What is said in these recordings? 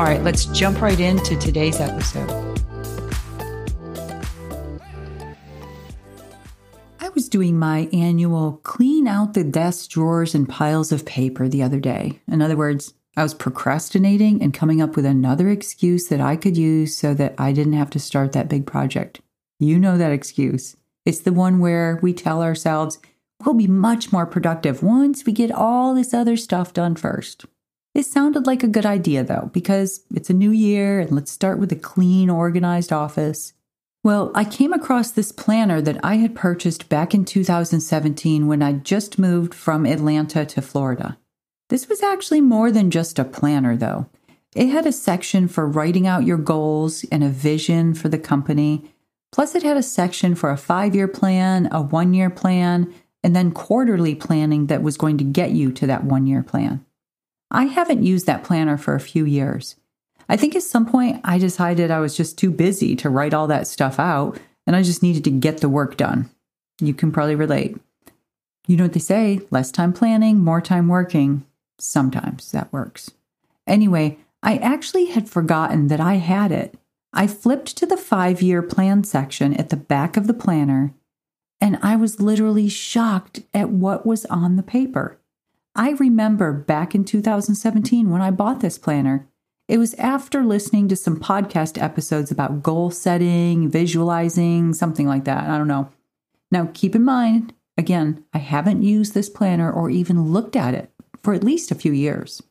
All right, let's jump right into today's episode. I was doing my annual clean out the desk drawers and piles of paper the other day. In other words, I was procrastinating and coming up with another excuse that I could use so that I didn't have to start that big project. You know that excuse. It's the one where we tell ourselves we'll be much more productive once we get all this other stuff done first. It sounded like a good idea, though, because it's a new year and let's start with a clean, organized office. Well, I came across this planner that I had purchased back in 2017 when I just moved from Atlanta to Florida. This was actually more than just a planner, though. It had a section for writing out your goals and a vision for the company. Plus, it had a section for a five year plan, a one year plan, and then quarterly planning that was going to get you to that one year plan. I haven't used that planner for a few years. I think at some point I decided I was just too busy to write all that stuff out and I just needed to get the work done. You can probably relate. You know what they say less time planning, more time working. Sometimes that works. Anyway, I actually had forgotten that I had it. I flipped to the five year plan section at the back of the planner, and I was literally shocked at what was on the paper. I remember back in 2017 when I bought this planner. It was after listening to some podcast episodes about goal setting, visualizing, something like that. I don't know. Now, keep in mind, again, I haven't used this planner or even looked at it for at least a few years.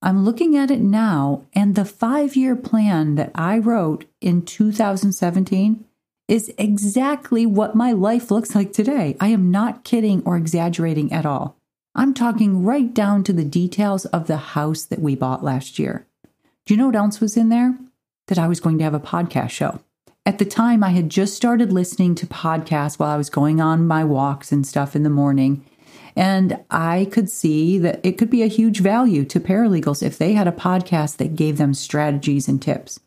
I'm looking at it now, and the five year plan that I wrote in 2017 is exactly what my life looks like today. I am not kidding or exaggerating at all. I'm talking right down to the details of the house that we bought last year. Do you know what else was in there? That I was going to have a podcast show. At the time, I had just started listening to podcasts while I was going on my walks and stuff in the morning. And I could see that it could be a huge value to paralegals if they had a podcast that gave them strategies and tips.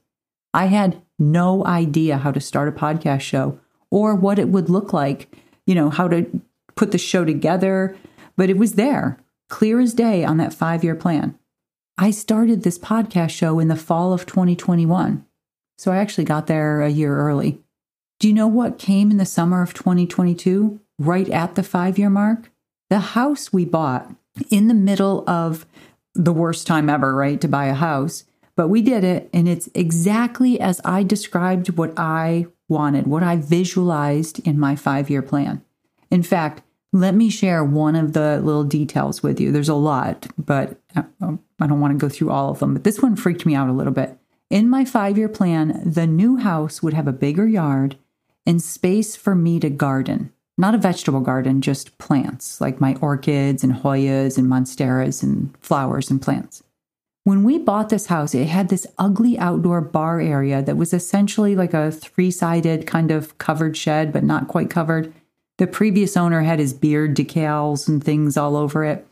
I had no idea how to start a podcast show or what it would look like, you know, how to put the show together, but it was there, clear as day on that five year plan. I started this podcast show in the fall of 2021. So I actually got there a year early. Do you know what came in the summer of 2022, right at the five year mark? The house we bought in the middle of the worst time ever, right, to buy a house. But we did it, and it's exactly as I described what I wanted, what I visualized in my five year plan. In fact, let me share one of the little details with you. There's a lot, but uh, I don't want to go through all of them. But this one freaked me out a little bit. In my five year plan, the new house would have a bigger yard and space for me to garden. Not a vegetable garden, just plants like my orchids and Hoyas and monsteras and flowers and plants. When we bought this house, it had this ugly outdoor bar area that was essentially like a three sided kind of covered shed, but not quite covered. The previous owner had his beard decals and things all over it.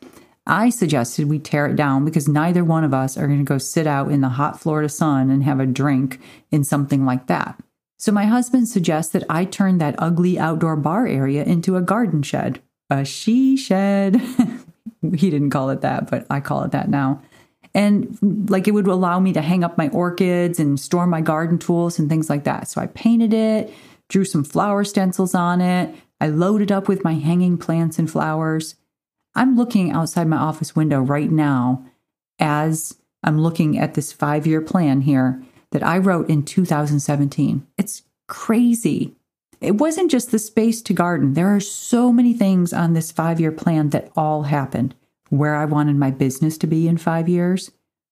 I suggested we tear it down because neither one of us are going to go sit out in the hot Florida sun and have a drink in something like that. So my husband suggests that I turn that ugly outdoor bar area into a garden shed, a she shed. he didn't call it that, but I call it that now. And like it would allow me to hang up my orchids and store my garden tools and things like that. So I painted it, drew some flower stencils on it, I loaded up with my hanging plants and flowers. I'm looking outside my office window right now as I'm looking at this five year plan here that I wrote in 2017. It's crazy. It wasn't just the space to garden. There are so many things on this five year plan that all happened. Where I wanted my business to be in five years,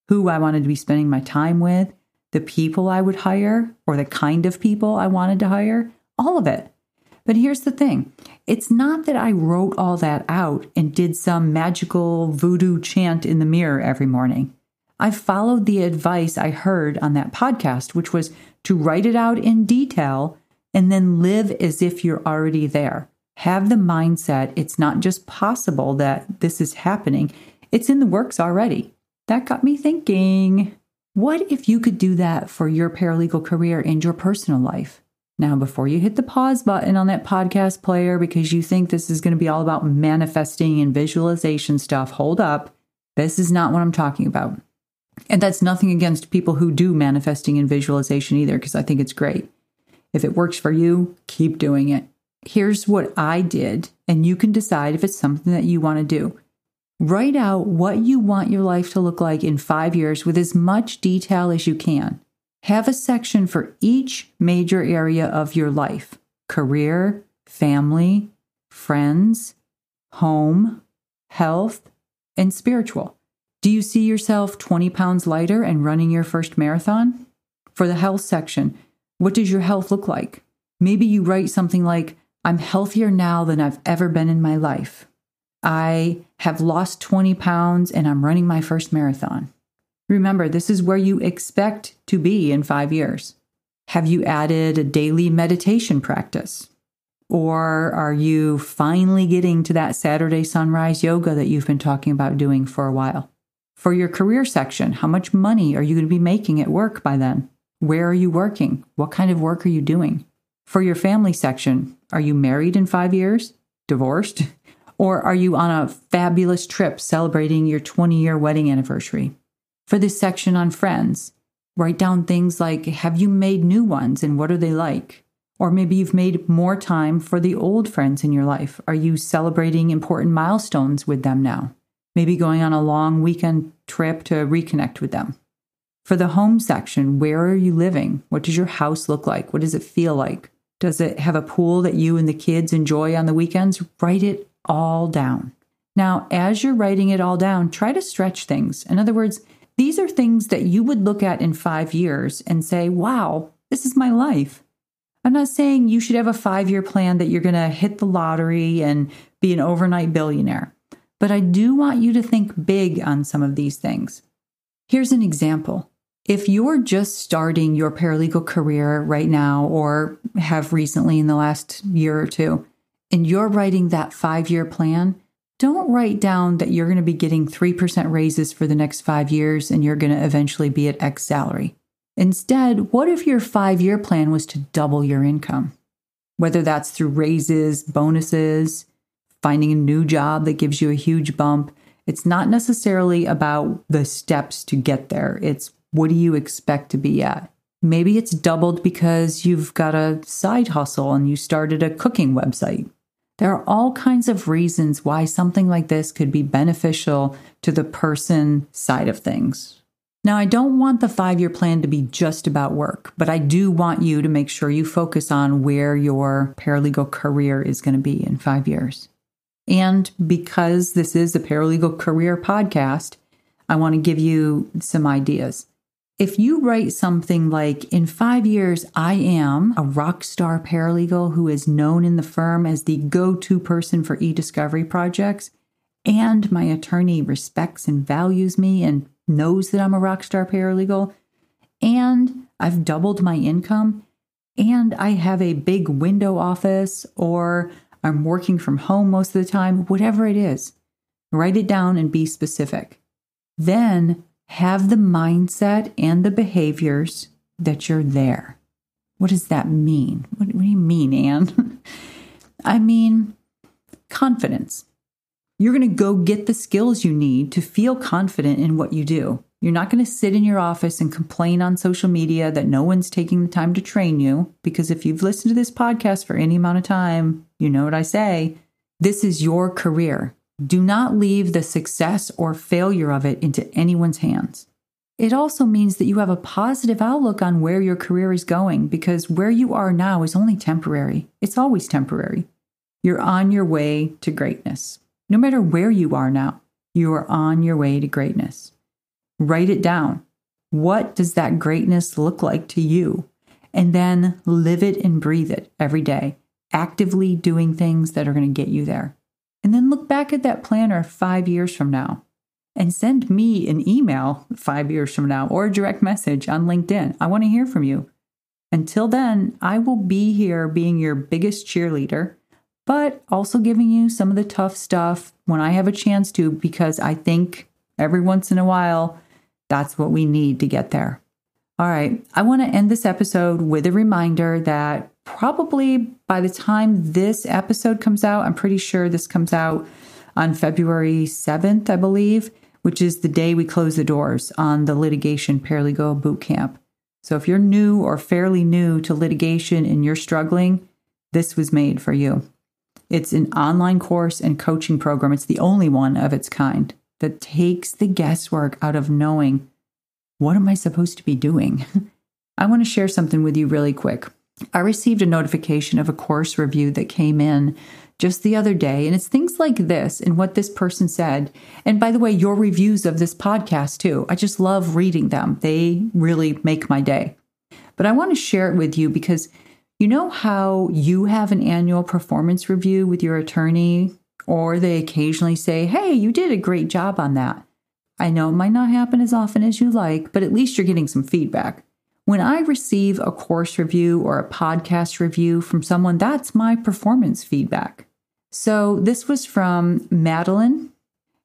who I wanted to be spending my time with, the people I would hire, or the kind of people I wanted to hire, all of it. But here's the thing it's not that I wrote all that out and did some magical voodoo chant in the mirror every morning. I followed the advice I heard on that podcast, which was to write it out in detail and then live as if you're already there. Have the mindset it's not just possible that this is happening, it's in the works already. That got me thinking what if you could do that for your paralegal career and your personal life? Now, before you hit the pause button on that podcast player because you think this is going to be all about manifesting and visualization stuff, hold up. This is not what I'm talking about. And that's nothing against people who do manifesting and visualization either, because I think it's great. If it works for you, keep doing it. Here's what I did, and you can decide if it's something that you want to do. Write out what you want your life to look like in five years with as much detail as you can. Have a section for each major area of your life career, family, friends, home, health, and spiritual. Do you see yourself 20 pounds lighter and running your first marathon? For the health section, what does your health look like? Maybe you write something like, I'm healthier now than I've ever been in my life. I have lost 20 pounds and I'm running my first marathon. Remember, this is where you expect to be in five years. Have you added a daily meditation practice? Or are you finally getting to that Saturday sunrise yoga that you've been talking about doing for a while? For your career section, how much money are you going to be making at work by then? Where are you working? What kind of work are you doing? For your family section, are you married in five years? Divorced? Or are you on a fabulous trip celebrating your 20 year wedding anniversary? For this section on friends, write down things like Have you made new ones and what are they like? Or maybe you've made more time for the old friends in your life. Are you celebrating important milestones with them now? maybe going on a long weekend trip to reconnect with them. For the home section, where are you living? What does your house look like? What does it feel like? Does it have a pool that you and the kids enjoy on the weekends? Write it all down. Now, as you're writing it all down, try to stretch things. In other words, these are things that you would look at in five years and say, wow, this is my life. I'm not saying you should have a five year plan that you're going to hit the lottery and be an overnight billionaire. But I do want you to think big on some of these things. Here's an example. If you're just starting your paralegal career right now or have recently in the last year or two, and you're writing that five year plan, don't write down that you're going to be getting 3% raises for the next five years and you're going to eventually be at X salary. Instead, what if your five year plan was to double your income? Whether that's through raises, bonuses, finding a new job that gives you a huge bump. It's not necessarily about the steps to get there. It's what do you expect to be at? Maybe it's doubled because you've got a side hustle and you started a cooking website. There are all kinds of reasons why something like this could be beneficial to the person side of things. Now, I don't want the five year plan to be just about work, but I do want you to make sure you focus on where your paralegal career is going to be in five years. And because this is a paralegal career podcast, I want to give you some ideas. If you write something like, in five years, I am a rock star paralegal who is known in the firm as the go to person for e discovery projects, and my attorney respects and values me and knows that I'm a rock star paralegal, and I've doubled my income, and I have a big window office, or I'm working from home most of the time, whatever it is, write it down and be specific. Then have the mindset and the behaviors that you're there. What does that mean? What, do you mean, Ann? I mean, confidence. You're going to go get the skills you need to feel confident in what you do. You're not going to sit in your office and complain on social media that no one's taking the time to train you. Because if you've listened to this podcast for any amount of time, you know what I say. This is your career. Do not leave the success or failure of it into anyone's hands. It also means that you have a positive outlook on where your career is going because where you are now is only temporary. It's always temporary. You're on your way to greatness. No matter where you are now, you are on your way to greatness. Write it down. What does that greatness look like to you? And then live it and breathe it every day, actively doing things that are going to get you there. And then look back at that planner five years from now. and send me an email five years from now or a direct message on LinkedIn. I want to hear from you. Until then, I will be here being your biggest cheerleader, but also giving you some of the tough stuff when I have a chance to, because I think every once in a while, that's what we need to get there. All right, I want to end this episode with a reminder that probably by the time this episode comes out, I'm pretty sure this comes out on February 7th, I believe, which is the day we close the doors on the litigation paralegal boot camp. So if you're new or fairly new to litigation and you're struggling, this was made for you. It's an online course and coaching program. It's the only one of its kind that takes the guesswork out of knowing what am I supposed to be doing? I want to share something with you really quick. I received a notification of a course review that came in just the other day, and it's things like this and what this person said. And by the way, your reviews of this podcast too. I just love reading them, they really make my day. But I want to share it with you because you know how you have an annual performance review with your attorney, or they occasionally say, Hey, you did a great job on that. I know it might not happen as often as you like, but at least you're getting some feedback. When I receive a course review or a podcast review from someone, that's my performance feedback. So this was from Madeline,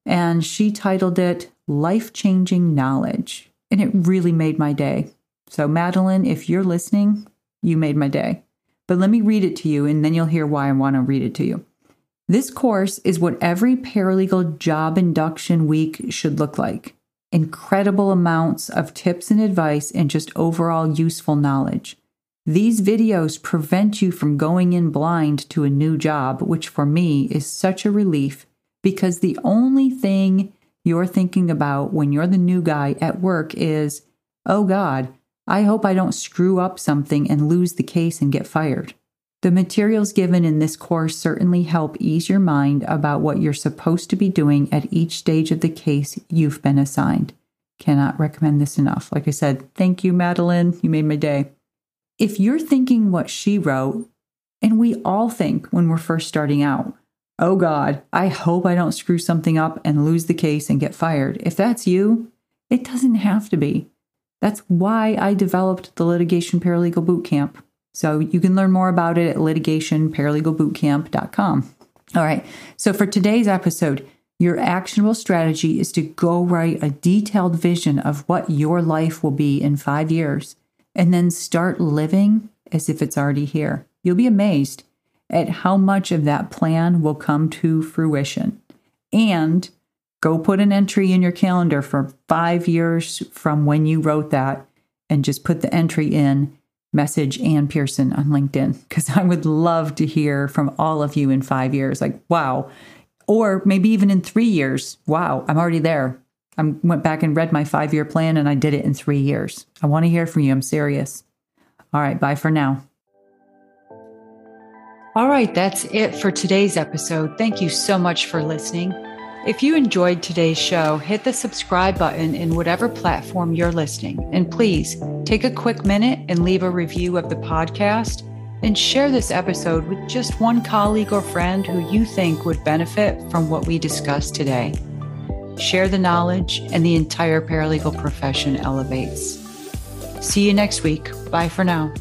and she titled it Life Changing Knowledge. And it really made my day. So, Madeline, if you're listening, you made my day. But let me read it to you, and then you'll hear why I want to read it to you. This course is what every paralegal job induction week should look like incredible amounts of tips and advice and just overall useful knowledge. These videos prevent you from going in blind to a new job, which for me is such a relief because the only thing you're thinking about when you're the new guy at work is, oh God, I hope I don't screw up something and lose the case and get fired. The materials given in this course certainly help ease your mind about what you're supposed to be doing at each stage of the case you've been assigned. Cannot recommend this enough. Like I said, thank you, Madeline. You made my day. If you're thinking what she wrote, and we all think when we're first starting out, oh God, I hope I don't screw something up and lose the case and get fired. If that's you, it doesn't have to be. That's why I developed the Litigation Paralegal Bootcamp. So you can learn more about it at litigationparalegalbootcamp.com. All right. So for today's episode, your actionable strategy is to go write a detailed vision of what your life will be in five years and then start living as if it's already here. You'll be amazed at how much of that plan will come to fruition. And go put an entry in your calendar for five years from when you wrote that and just put the entry in message Ann Pearson on LinkedIn because I would love to hear from all of you in five years. Like, wow. Or maybe even in three years. Wow, I'm already there. I went back and read my five year plan and I did it in three years. I want to hear from you. I'm serious. All right, bye for now. All right, that's it for today's episode. Thank you so much for listening. If you enjoyed today's show, hit the subscribe button in whatever platform you're listening. And please take a quick minute and leave a review of the podcast and share this episode with just one colleague or friend who you think would benefit from what we discussed today. Share the knowledge, and the entire paralegal profession elevates. See you next week. Bye for now.